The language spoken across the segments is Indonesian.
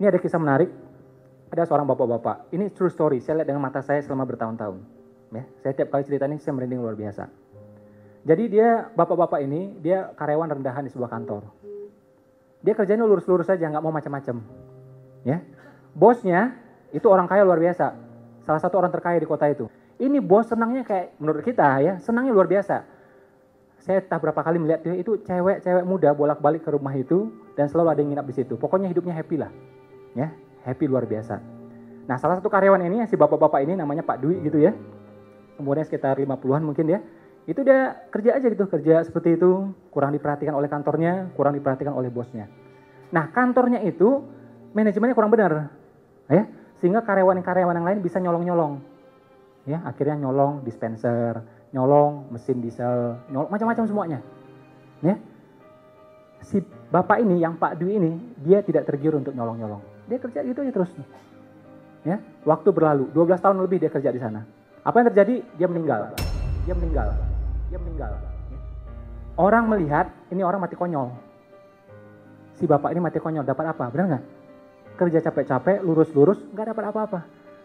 Ini ada kisah menarik. Ada seorang bapak-bapak. Ini true story. Saya lihat dengan mata saya selama bertahun-tahun. Ya, saya tiap kali cerita ini saya merinding luar biasa. Jadi dia bapak-bapak ini dia karyawan rendahan di sebuah kantor. Dia kerjanya lurus-lurus saja, nggak mau macam-macam. Ya, bosnya itu orang kaya luar biasa. Salah satu orang terkaya di kota itu. Ini bos senangnya kayak menurut kita ya, senangnya luar biasa. Saya tak berapa kali melihat dia itu cewek-cewek muda bolak-balik ke rumah itu dan selalu ada yang nginap di situ. Pokoknya hidupnya happy lah. Ya, happy luar biasa. Nah, salah satu karyawan ini si bapak-bapak ini namanya Pak Dwi gitu ya. Kemudian sekitar 50-an mungkin ya. Itu dia kerja aja gitu, kerja seperti itu, kurang diperhatikan oleh kantornya, kurang diperhatikan oleh bosnya. Nah, kantornya itu manajemennya kurang benar. Ya, sehingga karyawan-karyawan yang lain bisa nyolong-nyolong. Ya, akhirnya nyolong dispenser, nyolong mesin diesel, nyolong macam-macam semuanya. Ya. Si bapak ini yang Pak Dwi ini, dia tidak tergiur untuk nyolong-nyolong. Dia kerja gitu aja terus. Ya, waktu berlalu, 12 tahun lebih dia kerja di sana. Apa yang terjadi? Dia meninggal. Dia meninggal. Dia meninggal. Orang melihat ini orang mati konyol. Si bapak ini mati konyol, dapat apa? Benar nggak? Kerja capek-capek, lurus-lurus, nggak dapat apa-apa.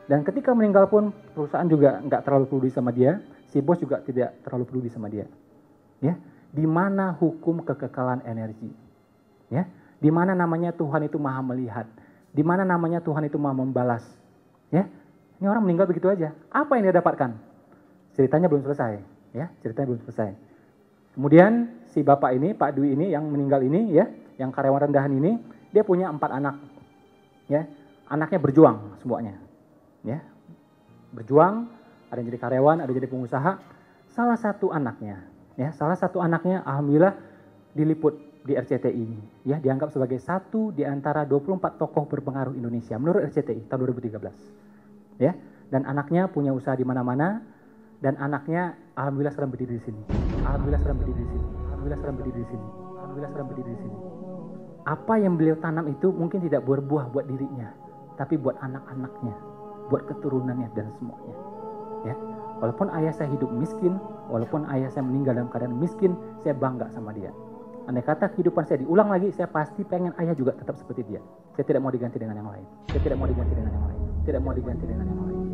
Dan ketika meninggal pun perusahaan juga nggak terlalu peduli sama dia, si bos juga tidak terlalu peduli sama dia. Ya, di mana hukum kekekalan energi? Ya, di mana namanya Tuhan itu maha melihat? Di mana namanya Tuhan itu maha membalas? Ya, ini orang meninggal begitu aja. Apa yang dia dapatkan? Ceritanya belum selesai. Ya, ceritanya belum selesai. Kemudian si bapak ini, Pak Dwi ini yang meninggal ini, ya, yang karyawan rendahan ini, dia punya empat anak. Ya, anaknya berjuang semuanya. Ya, berjuang. Ada yang jadi karyawan, ada yang jadi pengusaha. Salah satu anaknya, ya, salah satu anaknya, alhamdulillah diliput di RCTI. Ya, dianggap sebagai satu di antara 24 tokoh berpengaruh Indonesia menurut RCTI tahun 2013 ya dan anaknya punya usaha di mana-mana dan anaknya alhamdulillah sekarang berdiri di sini. Alhamdulillah sekarang berdiri di sini. Alhamdulillah sekarang berdiri di sini. Alhamdulillah sekarang berdiri di sini. Apa yang beliau tanam itu mungkin tidak berbuah buat dirinya tapi buat anak-anaknya buat keturunannya dan semuanya. Ya walaupun ayah saya hidup miskin walaupun ayah saya meninggal dalam keadaan miskin saya bangga sama dia Andai kata kehidupan saya diulang lagi, saya pasti pengen ayah juga tetap seperti dia. Saya tidak mau diganti dengan yang lain. Saya tidak mau diganti dengan yang lain tidak mau diganti dengan yang lain.